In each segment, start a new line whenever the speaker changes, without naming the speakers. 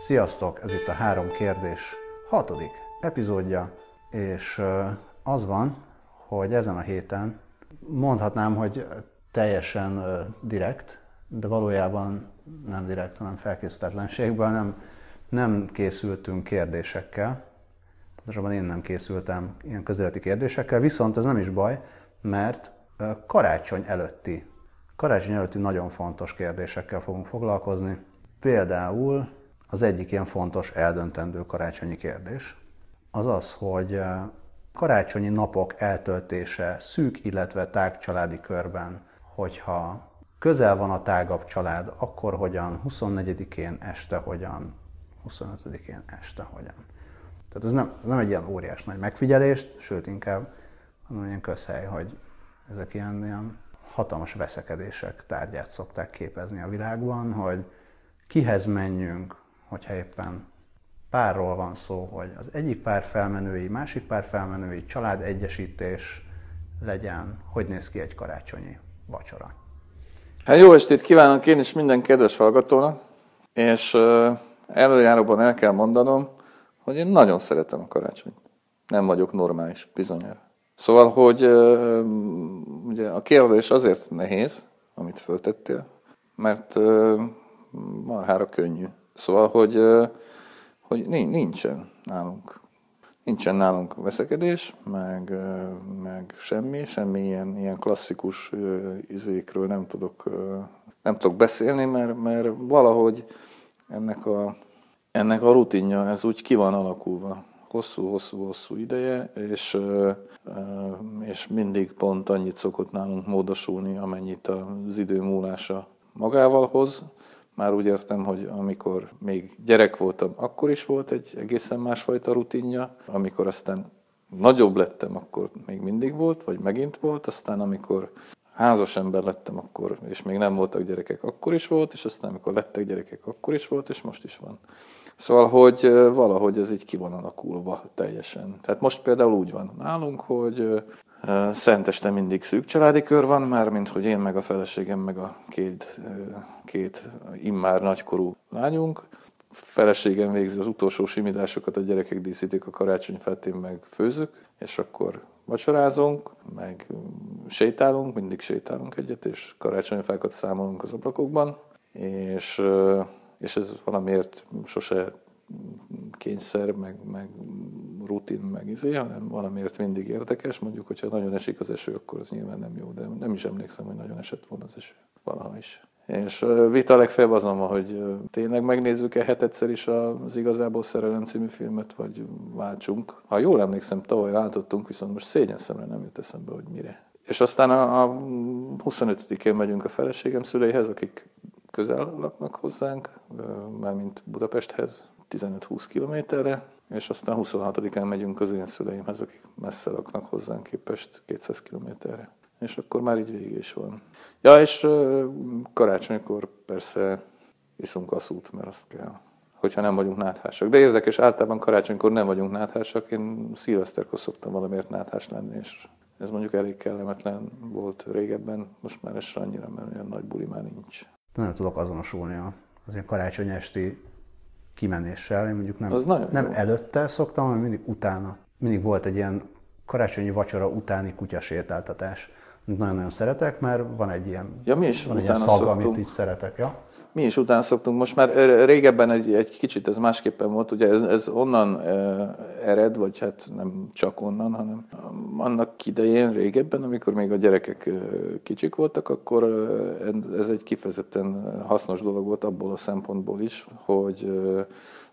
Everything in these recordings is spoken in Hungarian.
Sziasztok! Ez itt a Három Kérdés hatodik epizódja, és az van, hogy ezen a héten mondhatnám, hogy teljesen direkt, de valójában nem direkt, hanem felkészületlenségből nem, nem készültünk kérdésekkel. Pontosabban én nem készültem ilyen közeleti kérdésekkel, viszont ez nem is baj, mert karácsony előtti, karácsony előtti nagyon fontos kérdésekkel fogunk foglalkozni. Például az egyik ilyen fontos, eldöntendő karácsonyi kérdés az az, hogy karácsonyi napok eltöltése szűk, illetve tág családi körben, hogyha közel van a tágabb család, akkor hogyan, 24-én este hogyan, 25-én este hogyan. Tehát ez nem, nem egy ilyen óriás nagy megfigyelést, sőt inkább hanem ilyen közhely, hogy ezek ilyen, ilyen hatalmas veszekedések tárgyát szokták képezni a világban, hogy kihez menjünk, hogyha éppen párról van szó, hogy az egyik pár felmenői, másik pár felmenői, család egyesítés legyen, hogy néz ki egy karácsonyi vacsora.
Hát jó estét kívánok én is minden kedves hallgatónak, és előjáróban el kell mondanom, hogy én nagyon szeretem a karácsonyt. Nem vagyok normális, bizonyára. Szóval, hogy ugye a kérdés azért nehéz, amit föltettél, mert marhára könnyű. Szóval, hogy, hogy nincsen nálunk. Nincsen nálunk veszekedés, meg, meg semmi, semmi ilyen, ilyen klasszikus izékről nem tudok, nem tudok beszélni, mert, mert valahogy ennek a, ennek a rutinja, ez úgy ki van alakulva hosszú-hosszú-hosszú ideje, és, és mindig pont annyit szokott nálunk módosulni, amennyit az idő múlása magával hoz. Már úgy értem, hogy amikor még gyerek voltam, akkor is volt egy egészen másfajta rutinja, amikor aztán nagyobb lettem, akkor még mindig volt, vagy megint volt, aztán amikor házas ember lettem akkor, és még nem voltak gyerekek, akkor is volt, és aztán amikor lettek gyerekek, akkor is volt, és most is van. Szóval, hogy valahogy ez így ki van alakulva teljesen. Tehát most például úgy van nálunk, hogy Szenteste mindig szűk családi kör van, már mint hogy én meg a feleségem, meg a két, két immár nagykorú lányunk. Feleségem végzi az utolsó simításokat, a gyerekek díszítik a karácsonyfát, én meg főzök, és akkor vacsorázunk, meg sétálunk, mindig sétálunk egyet, és karácsonyfákat számolunk az ablakokban, és és ez valamiért sose kényszer, meg, meg rutin, meg izé, hanem valamiért mindig érdekes. Mondjuk, hogyha nagyon esik az eső, akkor az nyilván nem jó, de nem is emlékszem, hogy nagyon esett volna az eső. Valaha is. És vita legfeljebb azon hogy tényleg megnézzük-e hetedszer is az Igazából Szerelem című filmet, vagy váltsunk. Ha jól emlékszem, tavaly váltottunk, viszont most szégyen szemre nem jut eszembe, hogy mire. És aztán a, a 25-én megyünk a feleségem szüleihez, akik közel laknak hozzánk, mármint Budapesthez, 15-20 kilométerre, és aztán 26-án megyünk az én szüleimhez, akik messze laknak hozzánk képest 200 kilométerre. És akkor már így végig is van. Ja, és karácsonykor persze iszunk a szút, mert azt kell hogyha nem vagyunk náthásak. De érdekes, általában karácsonykor nem vagyunk náthásak. Én szilveszterkor szoktam valamiért náthás lenni, és ez mondjuk elég kellemetlen volt régebben, most már ez annyira, mert olyan nagy buli már nincs
nem tudok azonosulni az ilyen karácsony esti kimenéssel. Én mondjuk nem, nem előtte szoktam, hanem mindig utána. Mindig volt egy ilyen karácsonyi vacsora utáni kutyasétáltatás nagyon-nagyon szeretek, mert van egy ilyen,
ja, mi is
van egy ilyen szag, amit így szeretek. Ja?
Mi is után szoktunk. Most már régebben egy, egy kicsit ez másképpen volt, ugye ez, ez onnan ered, vagy hát nem csak onnan, hanem annak idején régebben, amikor még a gyerekek kicsik voltak, akkor ez egy kifejezetten hasznos dolog volt abból a szempontból is, hogy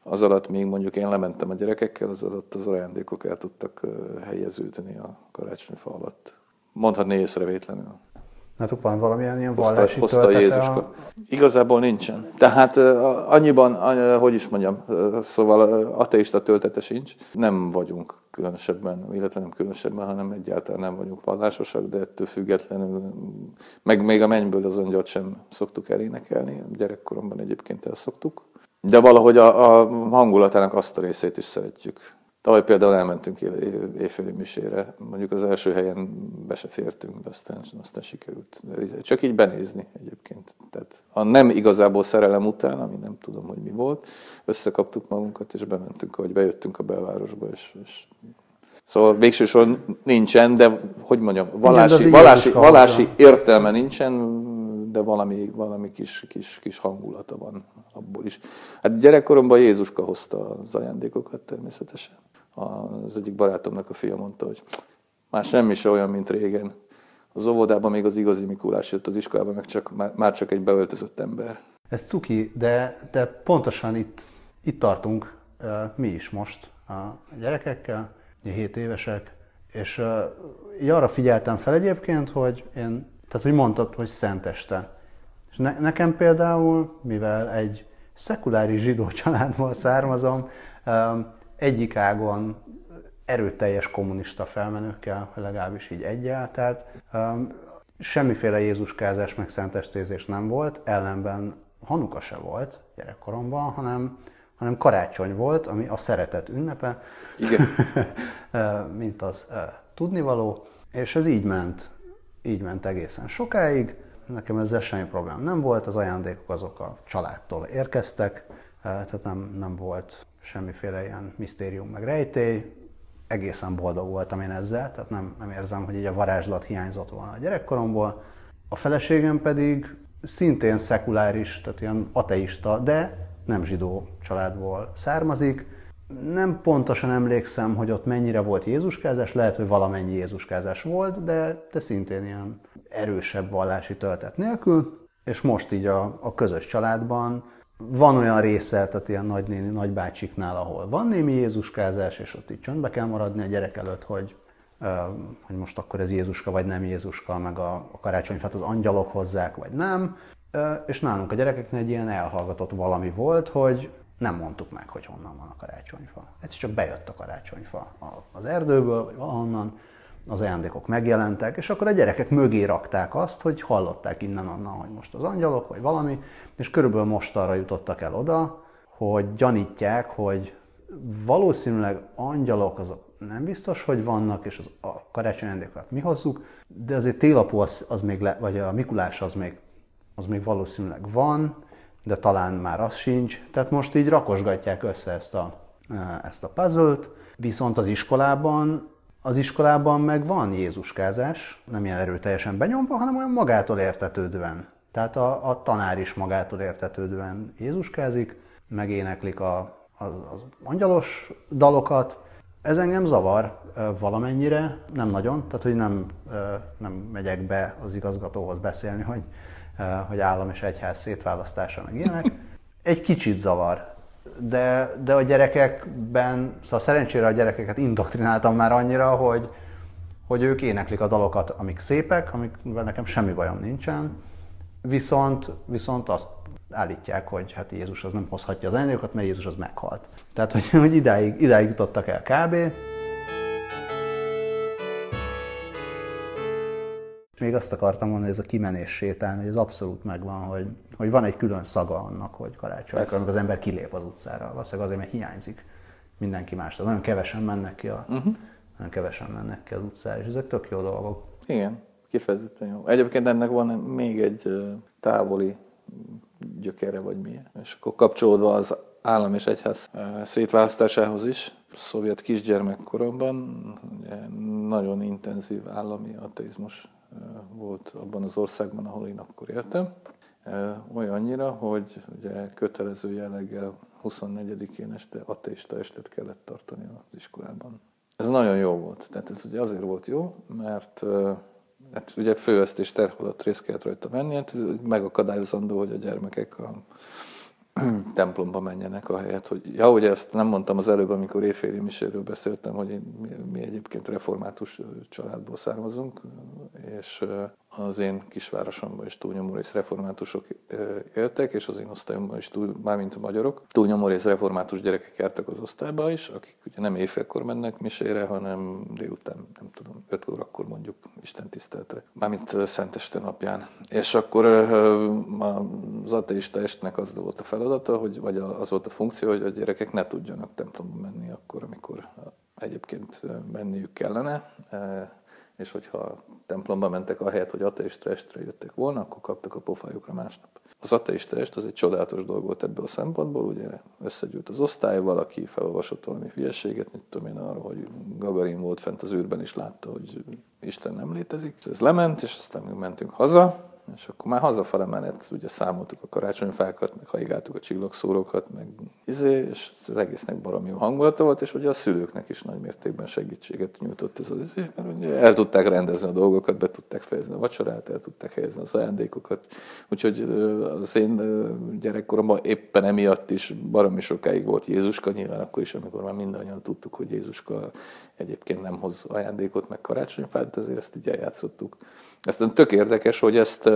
az alatt még mondjuk én lementem a gyerekekkel, az alatt az ajándékok el tudtak helyeződni a karácsonyfa alatt mondhatni észrevétlenül.
Nátok van valamilyen ilyen vallási Oszta, Jézuska. A...
Igazából nincsen. Tehát annyiban, hogy is mondjam, szóval ateista töltete sincs. Nem vagyunk különösebben, illetve nem különösebben, hanem egyáltalán nem vagyunk vallásosak, de ettől függetlenül, meg még a mennyből az angyalt sem szoktuk elénekelni, gyerekkoromban egyébként elszoktuk. De valahogy a, a hangulatának azt a részét is szeretjük. Tavaly például elmentünk éjféli misére, mondjuk az első helyen be se fértünk, de aztán, aztán sikerült. Csak így benézni egyébként. Tehát a nem igazából szerelem után, ami nem tudom, hogy mi volt, összekaptuk magunkat, és bementünk, ahogy bejöttünk a belvárosba, és, és Szóval végső soron nincsen, de hogy mondjam, vallási, vallási, vallási értelme nincsen, de valami, valami kis, kis, kis hangulata van abból is. Hát gyerekkoromban Jézuska hozta az ajándékokat természetesen. Az egyik barátomnak a fia mondta, hogy már semmi se olyan, mint régen. Az óvodában még az igazi Mikulás jött az iskolában, meg csak, már csak egy beöltözött ember.
Ez cuki, de, de pontosan itt, itt tartunk mi is most a gyerekekkel, 7 évesek, és így arra figyeltem fel egyébként, hogy én, tehát hogy mondtad, hogy szenteste. És ne, nekem például, mivel egy szekuláris zsidó családból származom, egyik ágon erőteljes kommunista felmenőkkel, legalábbis így egyel, tehát semmiféle Jézuskázás meg szentestézés nem volt, ellenben Hanuka se volt gyerekkoromban, hanem, hanem karácsony volt, ami a szeretet ünnepe,
Igen.
mint az tudnivaló, és ez így ment, így ment egészen sokáig. Nekem ezzel semmi problém nem volt, az ajándékok azok a családtól érkeztek, tehát nem, nem volt semmiféle ilyen misztérium meg rejtély. Egészen boldog voltam én ezzel, tehát nem, nem érzem, hogy így a varázslat hiányzott volna a gyerekkoromból. A feleségem pedig szintén szekuláris, tehát ilyen ateista, de nem zsidó családból származik. Nem pontosan emlékszem, hogy ott mennyire volt Jézuskázás, lehet, hogy valamennyi Jézuskázás volt, de, de szintén ilyen erősebb vallási töltet nélkül. És most így a, a közös családban van olyan része, tehát ilyen nagynéni, nagybácsiknál, ahol van némi Jézuskázás, és ott így csöndbe kell maradni a gyerek előtt, hogy, hogy most akkor ez Jézuska vagy nem Jézuska, meg a, a karácsonyfát az angyalok hozzák, vagy nem. És nálunk a gyerekeknél egy ilyen elhallgatott valami volt, hogy nem mondtuk meg, hogy honnan van a karácsonyfa. Egyszer csak bejött a karácsonyfa az erdőből, vagy valahonnan, az ajándékok megjelentek, és akkor a gyerekek mögé rakták azt, hogy hallották innen-onnan, hogy most az angyalok, vagy valami, és körülbelül most arra jutottak el oda, hogy gyanítják, hogy valószínűleg angyalok azok nem biztos, hogy vannak, és az, a karácsony ajándékokat mi hozzuk, de azért télapó az, az még, le, vagy a Mikulás az még, az még valószínűleg van, de talán már az sincs. Tehát most így rakosgatják össze ezt a, ezt a puzzle-t, viszont az iskolában az iskolában meg van Jézuskázás, nem ilyen erőteljesen benyomva, hanem olyan magától értetődően. Tehát a, a tanár is magától értetődően Jézuskázik, megéneklik a, az, az angyalos dalokat. Ez engem zavar valamennyire, nem nagyon, tehát hogy nem, nem megyek be az igazgatóhoz beszélni, hogy, hogy állam és egyház szétválasztása meg ilyenek. Egy kicsit zavar, de, de a gyerekekben, szóval szerencsére a gyerekeket indoktrináltam már annyira, hogy, hogy ők éneklik a dalokat, amik szépek, amikvel nekem semmi bajom nincsen, viszont, viszont azt állítják, hogy hát Jézus az nem hozhatja az ajándékokat, mert Jézus az meghalt. Tehát, hogy, hogy idáig, idáig jutottak el kb. Még azt akartam mondani, hogy ez a kimenés sétálni, hogy ez abszolút megvan, hogy, hogy van egy külön szaga annak, hogy karácsonykor, amikor az ember kilép az utcára. Valószínűleg azért, mert hiányzik mindenki más. Nagyon kevesen mennek ki, a, uh-huh. nagyon kevesen mennek ki az utcára, és ezek tök jó dolgok.
Igen, kifejezetten jó. Egyébként ennek van még egy távoli gyökere, vagy milyen. És akkor kapcsolódva az állam és egyház szétválasztásához is, szovjet kisgyermekkoromban nagyon intenzív állami ateizmus volt abban az országban, ahol én akkor éltem. Olyannyira, hogy ugye kötelező jelleggel 24-én este ateista estet kellett tartani az iskolában. Ez nagyon jó volt. Tehát ez ugye azért volt jó, mert hát ugye főöszt és terholat részt kellett rajta venni, hát megakadályozandó, hogy a gyermekek a templomba menjenek a helyet, hogy ja, ugye ezt nem mondtam az előbb, amikor éjféli miséről beszéltem, hogy én, mi, mi egyébként református családból származunk, és az én kisvárosomban is túlnyomó rész reformátusok éltek, és az én osztályomban is, túl, mármint a magyarok, túlnyomó rész református gyerekek jártak az osztályba is, akik ugye nem éjfélkor mennek misére, hanem délután, nem tudom, öt órakor mondjuk Isten tiszteltre, mármint Szenteste napján. És akkor az ateista estnek az volt a feladata, hogy, vagy az volt a funkció, hogy a gyerekek ne tudjanak templomba menni akkor, amikor egyébként menniük kellene és hogyha templomba mentek a helyet, hogy ateista estre jöttek volna, akkor kaptak a pofájukra másnap. az ateista est az egy csodálatos dolog volt ebből a szempontból, ugye összegyűlt az osztály, valaki felolvasott valami hülyeséget, mit tudom én arról, hogy Gagarin volt fent az űrben, és látta, hogy Isten nem létezik. Ez lement, és aztán mi mentünk haza, és akkor már hazafele menet, ugye számoltuk a karácsonyfákat, meg haigáltuk a csillagszórókat, meg izé, és az egésznek baromi jó hangulata volt, és ugye a szülőknek is nagy mértékben segítséget nyújtott ez az izé, mert ugye el tudták rendezni a dolgokat, be tudták fejezni a vacsorát, el tudták helyezni az ajándékokat. Úgyhogy az én gyerekkoromban éppen emiatt is baromi sokáig volt Jézuska, nyilván akkor is, amikor már mindannyian tudtuk, hogy Jézuska egyébként nem hoz ajándékot, meg karácsonyfát, de azért ezt így eljátszottuk. Aztán tök érdekes, hogy ezt,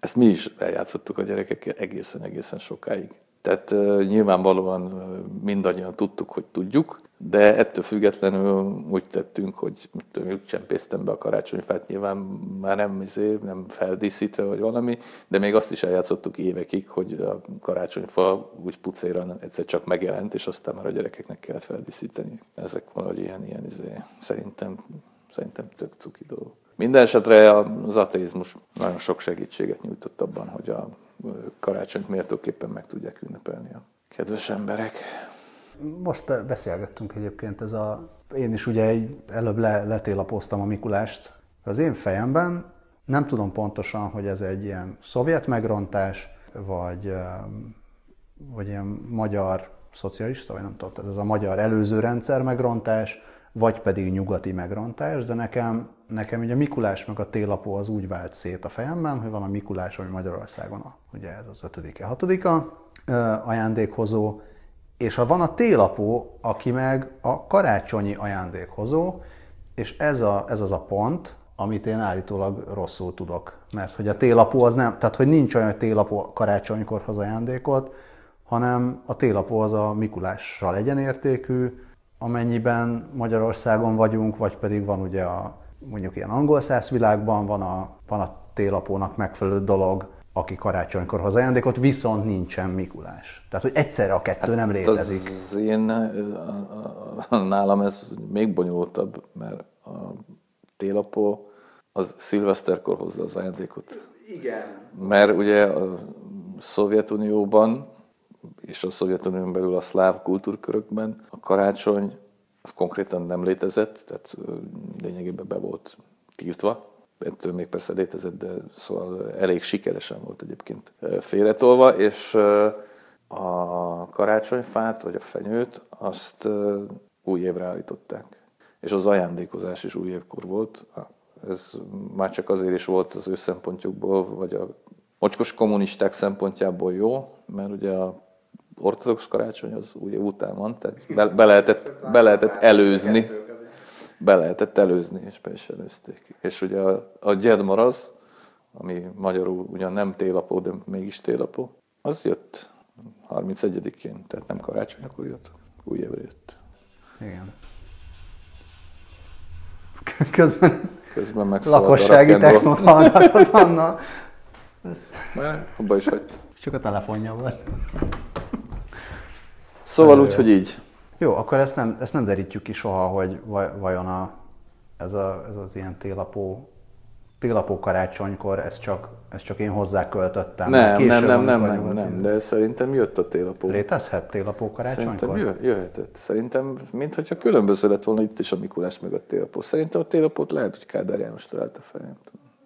ezt mi is eljátszottuk a gyerekekkel egészen-egészen sokáig. Tehát nyilvánvalóan mindannyian tudtuk, hogy tudjuk, de ettől függetlenül úgy tettünk, hogy mit csempésztem be a karácsonyfát, nyilván már nem, izé, nem feldíszítve vagy valami, de még azt is eljátszottuk évekig, hogy a karácsonyfa úgy pucéran egyszer csak megjelent, és aztán már a gyerekeknek kellett feldíszíteni. Ezek valahogy ilyen, ilyen izé, szerintem, szerintem tök cuki dolgok. Minden esetre az ateizmus nagyon sok segítséget nyújtott abban, hogy a karácsonyt méltóképpen meg tudják ünnepelni a kedves emberek.
Most beszélgettünk egyébként, ez a, én is ugye egy, előbb le, letélapoztam a Mikulást. Az én fejemben nem tudom pontosan, hogy ez egy ilyen szovjet megrontás, vagy, vagy ilyen magyar szocialista, vagy nem tudom, tehát ez a magyar előző rendszer megrontás, vagy pedig nyugati megrontás, de nekem, nekem ugye Mikulás meg a télapó az úgy vált szét a fejemben, hogy van a Mikulás, ami Magyarországon a, ugye ez az ötödike, hatodika ajándékhozó, és ha van a télapó, aki meg a karácsonyi ajándékhozó, és ez, a, ez az a pont, amit én állítólag rosszul tudok. Mert hogy a télapó az nem, tehát hogy nincs olyan, hogy télapó karácsonykor hoz ajándékot, hanem a télapó az a Mikulással egyenértékű, amennyiben Magyarországon vagyunk, vagy pedig van ugye a mondjuk ilyen angol száz világban van a, van a télapónak megfelelő dolog, aki karácsonykor hoz ajándékot, viszont nincsen Mikulás. Tehát, hogy egyszerre a kettő hát nem létezik.
Az én, nálam ez még bonyolultabb, mert a télapó az szilveszterkor hozza az ajándékot.
Igen.
Mert ugye a Szovjetunióban és a Szovjetunión belül a szláv kultúrkörökben a karácsony az konkrétan nem létezett, tehát lényegében be volt tiltva. Ettől még persze létezett, de szóval elég sikeresen volt egyébként félretolva, és a karácsonyfát, vagy a fenyőt, azt új évre állították. És az ajándékozás is új évkor volt. Ez már csak azért is volt az ő szempontjukból, vagy a mocskos kommunisták szempontjából jó, mert ugye a ortodox karácsony az ugye után van, tehát be, be, lehetett, be lehetett előzni. Be lehetett előzni, és be is előzték. És ugye a, a gyedmar az, ami magyarul ugyan nem télapó, de mégis télapó, az jött 31-én, tehát nem karácsonykor jött, új évre jött.
Igen. Közben,
Közben meg
lakossági technót hallgat az Anna.
Ezt... Abba is hagyta.
Csak a telefonja volt.
Szóval úgy, hogy így.
Jó, akkor ezt nem, ezt nem derítjük ki soha, hogy vajon a, ez, a, ez az ilyen télapó, télapó karácsonykor, ez csak, ez csak én hozzá költöttem.
Nem, nem, nem, nem, nem, nem, de szerintem jött a télapó.
Létezhet télapó karácsonykor?
Szerintem jöhetett. Szerintem, mintha különböző lett volna itt is a Mikulás meg a télapó. Szerintem a télapót lehet, hogy Kádár János találta fel.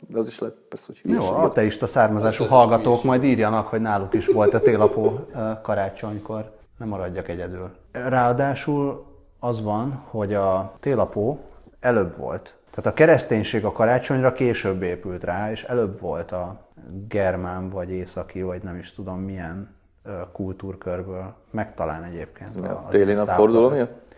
De az is lehet persze, hogy
hülyeség. Jó, ateista származású hallgatók majd írjanak, hogy náluk is volt a télapó karácsonykor nem maradjak egyedül. Ráadásul az van, hogy a télapó előbb volt. Tehát a kereszténység a karácsonyra később épült rá, és előbb volt a germán, vagy északi, vagy nem is tudom milyen kultúrkörből, meg talán egyébként.
Ez a, a téli napforduló miatt?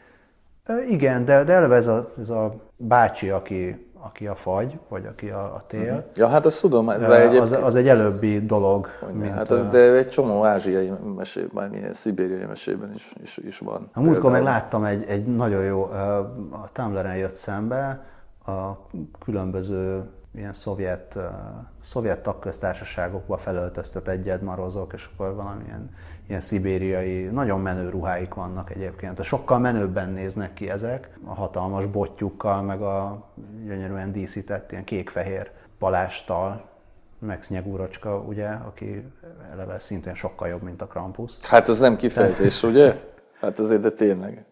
Igen, de, de eleve ez a, ez a bácsi, aki aki a fagy, vagy aki a, a tél. Uh-huh.
Ja, hát azt tudom.
De egyébként... az, az egy előbbi dolog.
mint hát az, de egy csomó ázsiai mesében, milyen szibériai mesében is, is, is van.
A múltkor meg láttam egy, egy nagyon jó, a Tumblr-en jött szembe, a különböző ilyen szovjet, szovjet tagköztársaságokba felöltöztet egyed marozok, és akkor valamilyen ilyen szibériai, nagyon menő ruháik vannak egyébként. Sokkal menőbben néznek ki ezek, a hatalmas botjukkal, meg a gyönyörűen díszített ilyen kék-fehér palástal, meg Snyegúrocska, ugye, aki eleve szintén sokkal jobb, mint a Krampus.
Hát az nem kifejezés, ugye? Hát azért, de tényleg.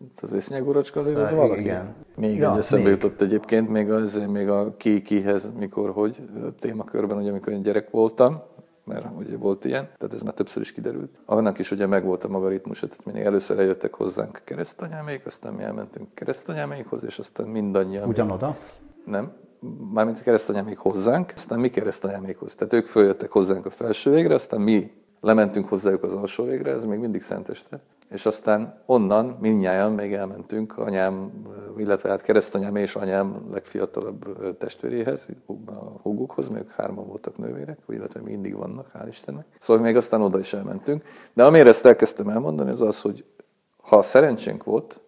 Hát azért Snyegurocska azért az
Szóval
valaki.
igen.
Még
Ja,
egy eszembe
még.
jutott egyébként, még, az, még a ki kihez, mikor, hogy témakörben, ugye amikor én gyerek voltam, mert ugye volt ilyen, tehát ez már többször is kiderült. Annak is ugye megvolt a maga ritmusa, tehát mindig először eljöttek hozzánk keresztanyámék, aztán mi elmentünk keresztanyámékhoz, és aztán mindannyian.
Ugyanoda?
Nem, mármint a keresztanyámék hozzánk, aztán mi keresztanyámékhoz. Tehát ők följöttek hozzánk a felső végre, aztán mi lementünk hozzájuk az alsó végre, ez még mindig Szentestre. És aztán onnan mindnyájan még elmentünk anyám, illetve hát keresztanyám és anyám legfiatalabb testvéréhez, a húgukhoz, még hárman voltak nővérek, illetve mindig vannak, hál' Istennek. Szóval még aztán oda is elmentünk. De amire ezt elkezdtem elmondani, az az, hogy ha szerencsénk volt,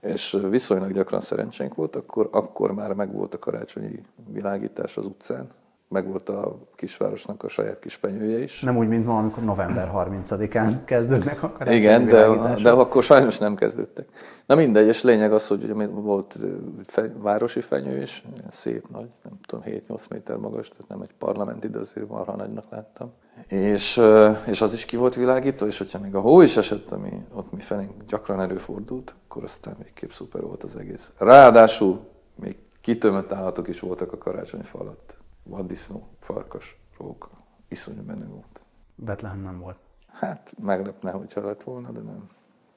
és viszonylag gyakran szerencsénk volt, akkor, akkor már megvolt a karácsonyi világítás az utcán, megvolt a kisvárosnak a saját kis fenyője is.
Nem úgy, mint ma, amikor november 30-án kezdődnek a karácsonyi
Igen, de, de akkor sajnos nem kezdődtek. Na mindegy, és lényeg az, hogy ugye volt fe, városi fenyő is, szép nagy, nem tudom, 7-8 méter magas, tehát nem egy parlamenti, de azért marha nagynak láttam. És, és az is ki volt világítva, és hogyha még a hó is esett, ami ott mi felénk gyakran előfordult, akkor aztán végképp szuper volt az egész. Ráadásul még kitömött állatok is voltak a karácsony fa alatt. Vaddisznó, farkas, róka. Iszonyú menő volt.
Betlehem nem volt.
Hát meglepne, hogyha lett volna, de nem.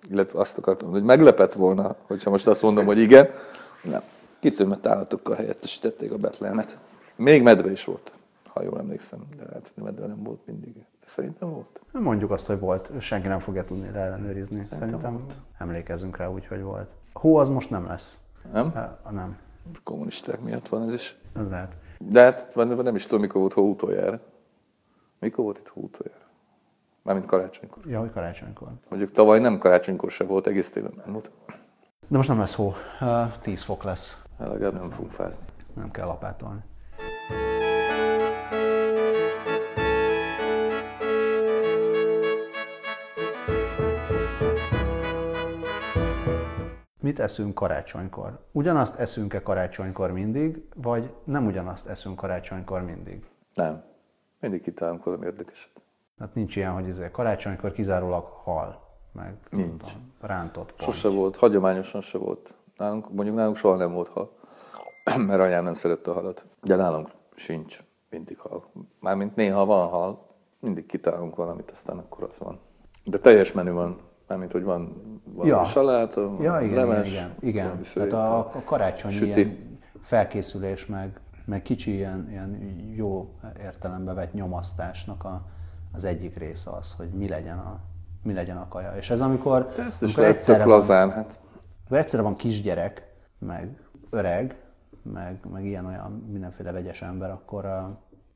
Illetve azt akartam hogy meglepett volna, hogyha most azt mondom, hogy igen. Nem. Kitömött állatokkal helyettesítették a Betlehemet. Még medve is volt, ha jól emlékszem. De hát medve nem volt mindig. De szerintem volt.
Mondjuk azt, hogy volt, senki nem fogja tudni leellenőrizni. Szerintem emlékezzünk rá úgy, hogy volt. Hó az most nem lesz.
Nem?
Uh, nem,
A kommunisták miatt van ez is.
az lehet.
De hát nem is tudom, mikor volt hó utoljára. Mikor volt itt hó utoljára? Mármint karácsonykor.
Ja, hogy karácsonykor.
Mondjuk tavaly nem karácsonykor se volt, egész télen nem volt.
De most nem lesz hó. Uh, 10 fok lesz.
Legalább nem fogunk fázni.
Nem kell lapátolni. Mit eszünk karácsonykor? Ugyanazt eszünk-e karácsonykor mindig, vagy nem ugyanazt eszünk karácsonykor mindig?
Nem. Mindig kitalálunk valami érdekeset.
Hát nincs ilyen, hogy ezért karácsonykor kizárólag hal, meg
Nincs.
tudom, rántott pont.
Sose volt, hagyományosan se volt. Nálunk, mondjuk nálunk soha nem volt hal, mert anyám nem szerette a halat. De nálunk sincs mindig hal. Mármint néha van hal, mindig kitalálunk valamit, aztán akkor az van. De teljes menü van, mármint, hogy van valami
Ja.
saláta,
Ja, igen,
leves,
igen, igen. igen. Tehát a, a karácsonyi
Süti.
ilyen felkészülés, meg, meg kicsi ilyen, ilyen jó értelembe vett nyomasztásnak a, az egyik része az, hogy mi legyen a, mi legyen a kaja. És ez amikor,
De ezt is
amikor
tök
van,
lazán, hát
amikor egyszerre van kisgyerek, meg öreg, meg, meg ilyen-olyan mindenféle vegyes ember, akkor,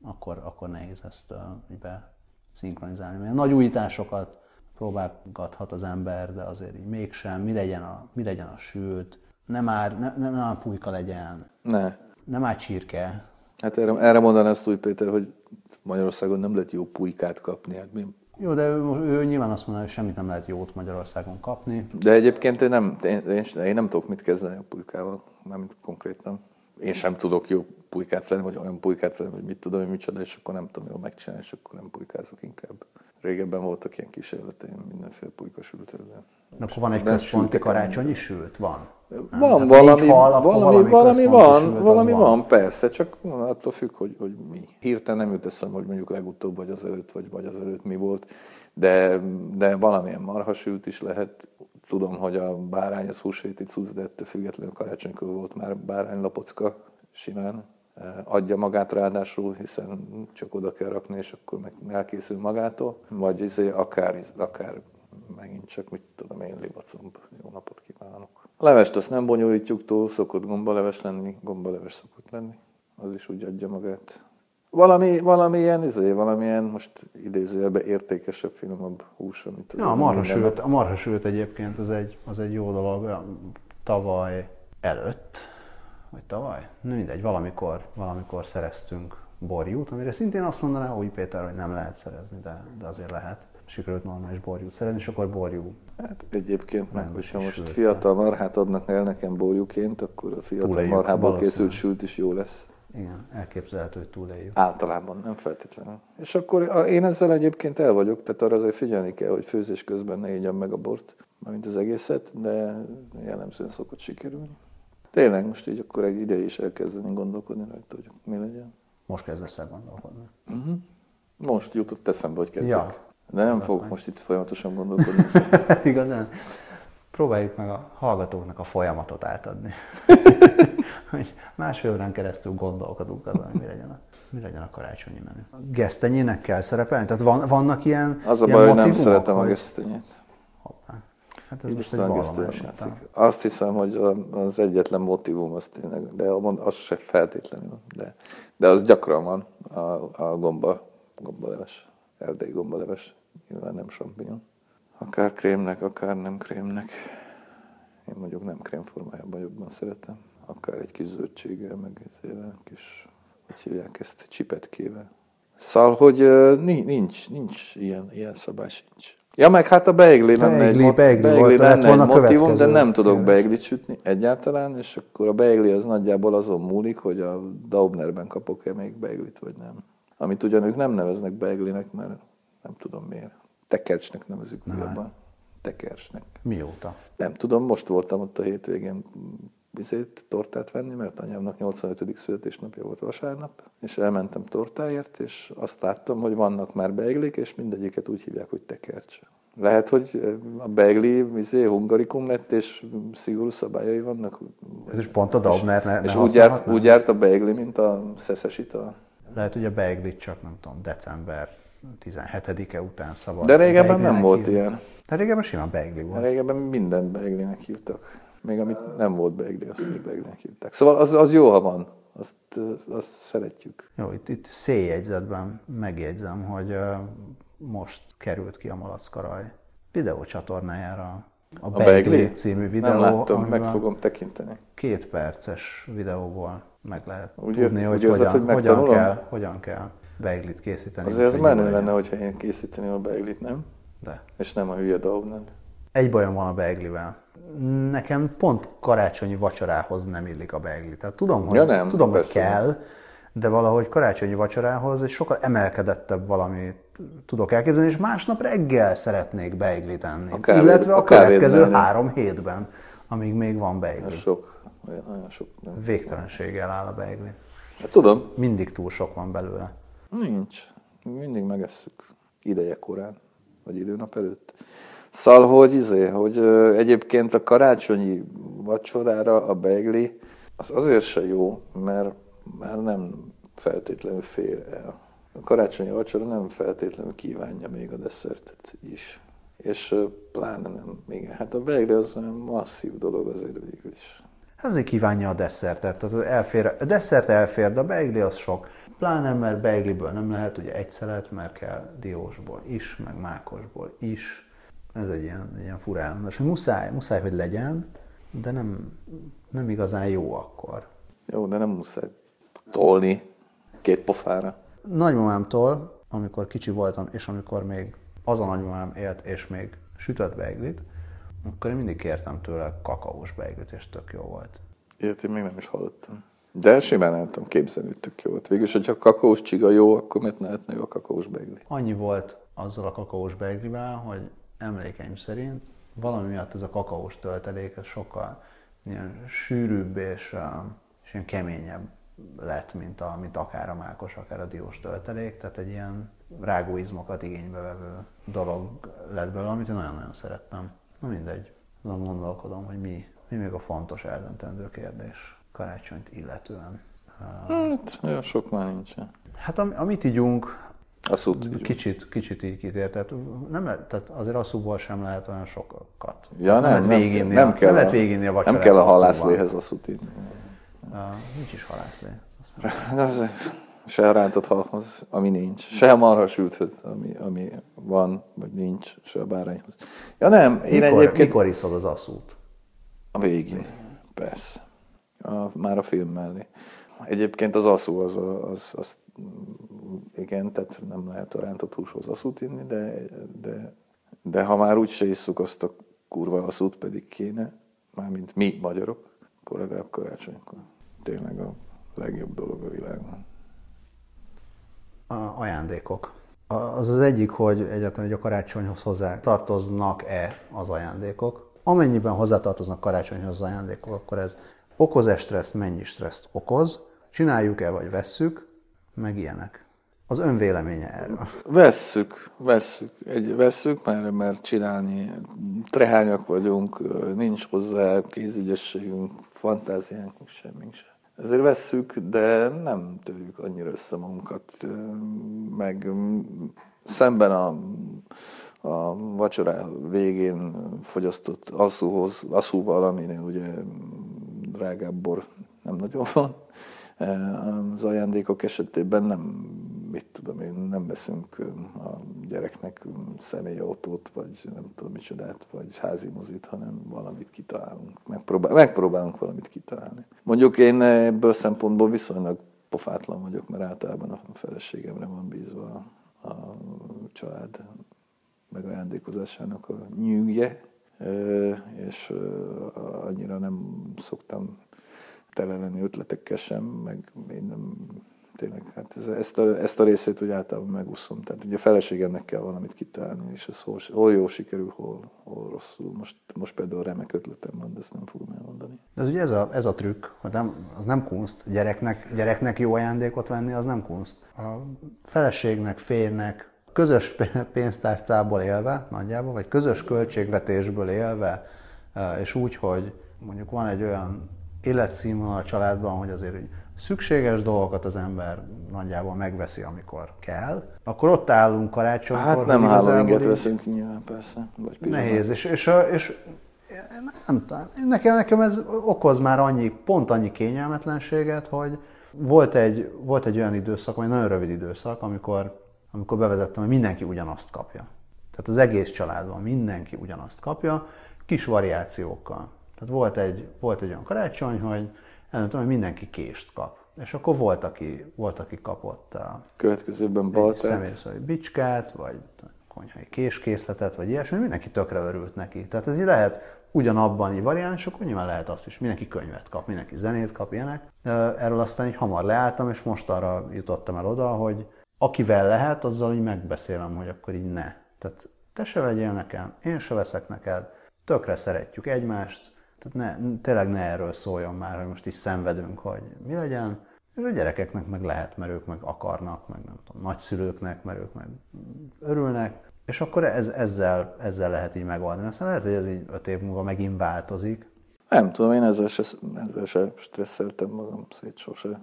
akkor, akkor nehéz ezt így be szinkronizálni. Mert nagy újításokat próbálgathat az ember, de azért így mégsem. Mi legyen a, mi legyen a sült, nem már, nem, nem, nem pulyka legyen,
ne.
nem már csirke.
Hát erre, erre mondaná azt úgy Péter, hogy Magyarországon nem lehet jó pulykát kapni. Hát mi?
Jó, de ő, ő nyilván azt mondaná, hogy semmit nem lehet jót Magyarországon kapni.
De egyébként én nem, én, én, én nem tudok mit kezdeni a pulykával, mármint konkrétan. Én sem tudok jó pulykát venni, vagy olyan pulykát venni, hogy mit tudom, hogy micsoda, és akkor nem tudom jól megcsinálni, és akkor nem pulykázok inkább. Régebben voltak ilyen kísérleteim mindenféle pulykasültől, de
De akkor van egy központi karácsonyi sült? Van.
Van
tehát
valami,
hal,
valami,
valami
valami, van,
sült,
valami
van.
van. persze, csak attól függ, hogy, hogy mi. Hirtelen nem jut eszem, hogy mondjuk legutóbb vagy az előtt, vagy, vagy az előtt mi volt, de, de valamilyen marhasült is lehet. Tudom, hogy a bárány az húsvéti cucc, de ettől függetlenül karácsonykor volt már báránylapocka simán. Eh, Adja magát ráadásul, hiszen csak oda kell rakni, és akkor meg elkészül magától. Vagy izé, akár, akár megint csak, mit tudom én, libacomb. Jó napot kívánok. A levest azt nem bonyolítjuk túl, szokott gombaleves lenni, gombaleves szokott lenni. Az is úgy adja magát. Valami, valamilyen, izé, valamilyen, most idézőjelben értékesebb, finomabb hús, amit az
Ja, a marhasült, a marhasült egyébként az egy, az egy jó dolog. Tavaly előtt, vagy tavaly? Nem mindegy, valamikor, valamikor szereztünk borjút, amire szintén azt mondaná úgy Péter, hogy nem lehet szerezni, de, de azért lehet. Sikerült normális borjút szerezni, és akkor borjú.
Hát egyébként meg, hogyha most
sült.
fiatal marhát adnak el nekem borjuként, akkor a fiatal
Túléljük,
marhából készült sült is jó lesz.
Igen, elképzelhető, hogy túléljük.
Általában, nem feltétlenül. És akkor én ezzel egyébként el vagyok, tehát arra azért figyelni kell, hogy főzés közben ne égyem meg a bort, mint az egészet, de jellemzően szokott sikerülni. Tényleg most így akkor egy ideje is elkezdeni gondolkodni rajta, hogy mi legyen.
Most kezdesz el gondolkodni.
Uh-huh. Most jutott eszembe, hogy kezdjek.
Ja.
De nem fogok most itt folyamatosan gondolkodni.
Igazán próbáljuk meg a hallgatóknak a folyamatot átadni. hogy másfél órán keresztül gondolkodunk azon, hogy mi legyen a, mi legyen a karácsonyi menü. A gesztenyének kell szerepelni? Tehát van, vannak ilyen
Az a
ilyen
baj, hogy nem szeretem a gesztenyét.
Hát ez most egy vallomás.
Azt hiszem, hogy az egyetlen motivum az tényleg, de az se feltétlenül, de, de az gyakran van a, a gomba, gombaleves, erdei gombaleves, nyilván nem champignon. Akár krémnek, akár nem krémnek. Én mondjuk nem krém formájában jobban szeretem. Akár egy kis zöldséggel, meg ezével, kis, hogy hívják ezt, csipetkével. Szóval, hogy nincs, nincs ilyen, ilyen szabály sincs. Ja, meg hát a beigli lenne egy,
Beigli,
mo-
beigli
beigli
volt,
lenne egy motivum, de nem tudok beiglit sütni egyáltalán, és akkor a beigli az nagyjából azon múlik, hogy a Daubnerben kapok-e még beiglit, vagy nem. Amit ugyan ők nem neveznek beiglinek, mert nem tudom miért. Tekercsnek nevezik újabban. Tekercsnek.
Mióta?
Nem tudom, most voltam ott a hétvégén bizét, tortát venni, mert anyámnak 85. születésnapja volt vasárnap, és elmentem tortáért, és azt láttam, hogy vannak már beiglik, és mindegyiket úgy hívják, hogy tekercs. Lehet, hogy a beigli izé, hungarikum lett, és szigorú szabályai vannak.
Ez is pont a Daubner ne,
és
ne
úgy járt, úgy járt a beigli, mint a szeszes ital.
Lehet, hogy a beiglit csak, nem tudom, december 17-e után szabad.
De régebben nem volt
hívni.
ilyen.
De régebben simán beigli volt.
Régebben mindent beiglinek hívtak. Még amit nem volt beigli, azt is beiglinek hívták. Szóval az, az jó, ha van. Azt, azt szeretjük.
Jó, itt, itt széjegyzetben megjegyzem, hogy most került ki a Malackaraj videócsatornájára a,
A
beigli? című videó,
nem láttam, meg fogom tekinteni.
két perces videóból meg lehet
Úgy
tudni, hogy,
érzed,
hogyan,
hogy
hogyan, kell, hogyan kell beiglit készíteni.
Azért az menő lenne, hogyha én készíteni a beiglit, nem?
De.
És nem a hülye Daubner.
Egy bajom van a beiglivel. Nekem pont karácsonyi vacsorához nem illik a beigli. Tehát tudom, hogy,
Ja, nem,
tudom, hogy kell, de valahogy karácsonyi vacsorához egy sokkal emelkedettebb valamit tudok elképzelni, és másnap reggel szeretnék beiglit enni.
A kávét-
Illetve a,
a
következő
mellé.
három hétben, amíg még van beigli.
sok. Olyan, olyan sok. Nem.
Végtelenséggel áll a beigli.
Hát, tudom,
Mindig túl sok van belőle.
nincs. Mindig megesszük. Ideje korán. Vagy időnap előtt. Szóval, hogy, izé, hogy egyébként a karácsonyi vacsorára a beigli az azért se jó, mert már nem feltétlenül fér el. A karácsonyi vacsora nem feltétlenül kívánja még a desszertet is. És pláne nem. Még, hát a beigli az olyan masszív dolog azért végül is.
Ezért kívánja a desszertet. Tehát elfér, a desszert elfér, de a beigli az sok. Pláne, mert beigliből nem lehet ugye egy szelet, mert kell diósból is, meg mákosból is. Ez egy ilyen, egy ilyen furán. És muszáj, muszáj, hogy legyen, de nem, nem igazán jó akkor.
Jó, de nem muszáj tolni két pofára.
Nagymamámtól, amikor kicsi voltam, és amikor még az a nagymamám élt, és még sütött beiglit, akkor én mindig kértem tőle kakaós beiglit, és tök jó volt.
Ilyet én még nem is hallottam. De simán el tudom képzelni, hogy tök jó volt. Végülis, hogyha a kakaós csiga jó, akkor miért ne lehetne jó a kakaós beigli?
Annyi volt azzal a kakaós beiglivel, hogy emlékeim szerint valami miatt ez a kakaós töltelék ez sokkal ilyen sűrűbb és, és ilyen keményebb lett, mint, a, mint akár a mákos, akár a diós töltelék, tehát egy ilyen rágóizmokat igénybe vevő dolog lett belőle, amit én nagyon-nagyon szerettem. Na mindegy, azon gondolkodom, hogy mi, mi még a fontos eldöntendő kérdés karácsonyt illetően.
Hát, olyan sok már nincsen.
Hát am, amit ígyunk,
A szút.
Kicsit, kicsit így kitér, tehát, nem lehet, tehát azért asszúból sem lehet olyan sokat.
Ja, nem, nem,
végiginni
nem,
a,
kell
nem lehet
a,
a
nem
vacsorát
kell a halászléhez a szút inni.
Uh, nincs is halászlé.
De az, se rántott halhoz, ami nincs. Se marhasülthöz, ami, ami van, vagy nincs, se a bárányhoz. Ja nem, én
Mikor,
egyébként...
mikor iszod az asszút?
A végén, persze. A, már a film mellé. Egyébként az aszú az, az, az, igen, tehát nem lehet a rántott húshoz aszút inni, de, de, de ha már úgy se isszuk azt a kurva aszút pedig kéne, mármint mi magyarok, akkor legalább karácsonykor. Tényleg a legjobb dolog a világon.
A ajándékok. Az az egyik, hogy egyáltalán hogy a karácsonyhoz hozzá tartoznak-e az ajándékok. Amennyiben hozzátartoznak karácsonyhoz az ajándékok, akkor ez okoz-e stresszt, mennyi stresszt okoz, csináljuk-e vagy vesszük, meg ilyenek. Az önvéleménye erről.
Vesszük, vesszük, egy, vesszük, mert, mert csinálni trehányak vagyunk, nincs hozzá kézügyességünk, fantáziánk, semmink sem. Ezért vesszük, de nem törjük annyira össze magunkat, meg szemben a, a vacsorá végén fogyasztott alszúhoz, alszúval, aminél ugye drágább bor nem nagyon van, az ajándékok esetében nem, mit tudom én, nem veszünk a gyereknek személyautót, vagy nem tudom micsodát, vagy házi mozit, hanem valamit kitalálunk. Megpróbál, megpróbálunk valamit kitalálni. Mondjuk én ebből szempontból viszonylag pofátlan vagyok, mert általában a feleségemre van bízva a, család meg ajándékozásának a nyűgje, és annyira nem szoktam tele lenni ötletekkel sem, meg én nem, tényleg, hát ez, ezt, a, ezt a részét úgy általában megúszom. Tehát ugye a feleségemnek kell valamit kitalálni, és ez hol, hol jó sikerül, hol, hol rosszul. Most, most például remek ötletem van, de ezt nem fogom elmondani.
De az ugye ez a, ez a trükk, hogy nem, az nem kunst. Gyereknek, gyereknek jó ajándékot venni, az nem kunst. A feleségnek, férnek, közös pénztárcából élve nagyjából, vagy közös költségvetésből élve, és úgy, hogy mondjuk van egy olyan életszínvonal a családban, hogy azért hogy szükséges dolgokat az ember nagyjából megveszi, amikor kell, akkor ott állunk karácsonykor.
Hát nem hálóinget veszünk nyilván, persze. Vagy
nehéz, és, és, és nem tudom, nekem, nekem ez okoz már annyi, pont annyi kényelmetlenséget, hogy volt egy, volt egy olyan időszak, vagy nagyon rövid időszak, amikor, amikor bevezettem, hogy mindenki ugyanazt kapja. Tehát az egész családban mindenki ugyanazt kapja, kis variációkkal. Tehát volt egy, volt egy olyan karácsony, hogy elmondtam, hogy mindenki kést kap. És akkor volt, aki, volt, aki kapott a
következőben baltát.
személyszói bicskát, vagy konyhai késkészletet, vagy ilyesmi, mindenki tökre örült neki. Tehát ez így lehet ugyanabban így variánsok, nyilván lehet azt is, mindenki könyvet kap, mindenki zenét kap, ilyenek. Erről aztán így hamar leálltam, és most arra jutottam el oda, hogy akivel lehet, azzal így megbeszélem, hogy akkor így ne. Tehát te se vegyél nekem, én se veszek neked, tökre szeretjük egymást, tehát ne, tényleg ne erről szóljon már, hogy most is szenvedünk, hogy mi legyen. És a gyerekeknek meg lehet, mert ők meg akarnak, meg nem tudom, nagyszülőknek, mert ők meg örülnek. És akkor ez, ezzel, ezzel lehet így megoldani. Aztán lehet, hogy ez így öt év múlva megint változik.
Nem tudom, én ezzel se, ezzel se stresszeltem magam szét sose.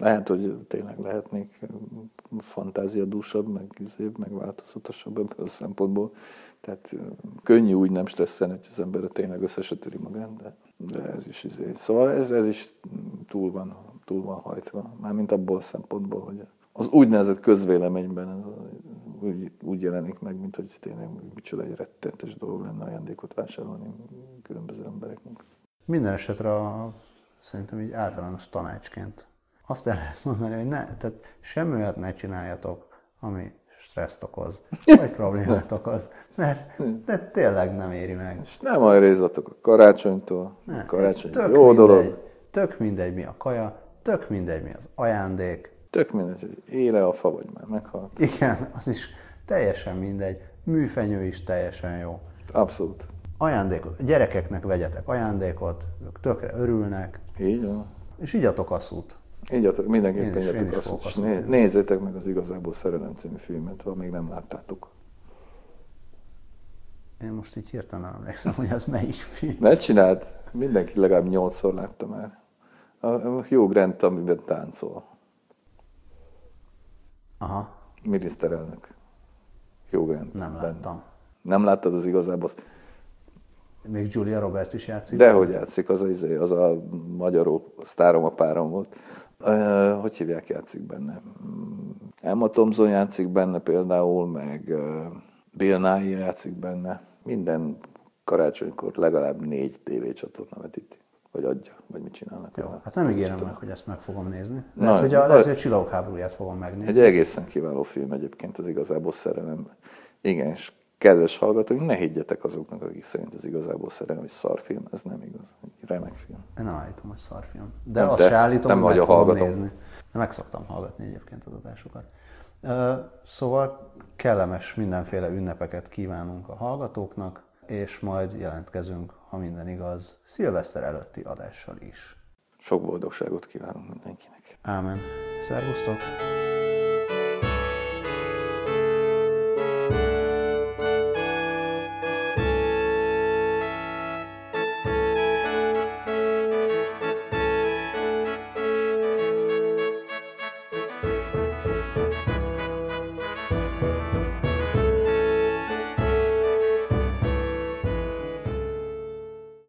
Lehet, hogy tényleg lehetnék fantáziadúsabb, meg izébb, meg változatosabb ebből a szempontból. Tehát könnyű úgy nem stresszelni, hogy az ember tényleg össze se töri magát, de, de ez is izé. Szóval ez, ez is túl van, túl van hajtva. Mármint abból a szempontból, hogy az úgynevezett közvéleményben ez úgy, úgy jelenik meg, mint hogy tényleg micsoda egy rettenetes dolog lenne ajándékot vásárolni különböző embereknek.
Minden esetre a, szerintem így általános tanácsként azt el lehet mondani, hogy ne, tehát semmi olyat ne csináljatok, ami stresszt okoz, vagy problémát okoz, mert de tényleg nem éri meg.
És nem olyan rézatok a karácsonytól,
Ne,
a karácsony
tök
jó
mindegy,
dolog,
Tök mindegy, mi a kaja, tök mindegy, mi az ajándék.
tök mindegy, hogy éle a fa, vagy már meghalt.
Igen, az is teljesen mindegy. Műfenyő is teljesen jó.
Abszolút.
Ajándékot, a gyerekeknek vegyetek ajándékot, ők tökre örülnek,
Így van.
és igyatok asszút.
Így
Én
mindenképpen
is- én
igyatok
is
azt, né-
mondani.
nézzétek meg az Igazából Szerelem című filmet, ha még nem láttátok.
Én most így hirtelen emlékszem, hogy az melyik film.
Ne csináld, mindenki legalább nyolcszor látta már. A Hugh Grant, amiben táncol.
Aha,
Miniszterelnök. Hugh Grant.
nem
benne.
láttam.
Nem láttad az igazából?
Még Julia Roberts is játszik.
Dehogy játszik, az a, izé, az a magyaró sztárom a párom volt. Uh, hogy hívják játszik benne? Mm, Emma Thompson játszik benne például, meg uh, Bill Nighy játszik benne. Minden karácsonykor legalább négy tévécsatorna vetíti. Vagy adja, vagy mit csinálnak.
Jó,
vele.
hát nem ígérem meg, hogy ezt meg fogom nézni.
Na,
Lehet, hogy a,
na-
lehet, hogy a csillagok háborúját fogom megnézni.
Egy egészen kiváló film egyébként az igazából szerelem. Igen, és kedves hallgatóink, ne higgyetek azoknak, akik szerint ez igazából szerelmi szarfilm. Ez nem igaz. Egy remek film.
Én nem állítom, hogy szarfilm. De
Nem,
azt
te
se állítom,
nem
hogy meg fogom nézni. De meg szoktam hallgatni egyébként az adásokat. Szóval kellemes mindenféle ünnepeket kívánunk a hallgatóknak, és majd jelentkezünk, ha minden igaz, szilveszter előtti adással is.
Sok boldogságot kívánunk mindenkinek.
Ámen. Szervusztok!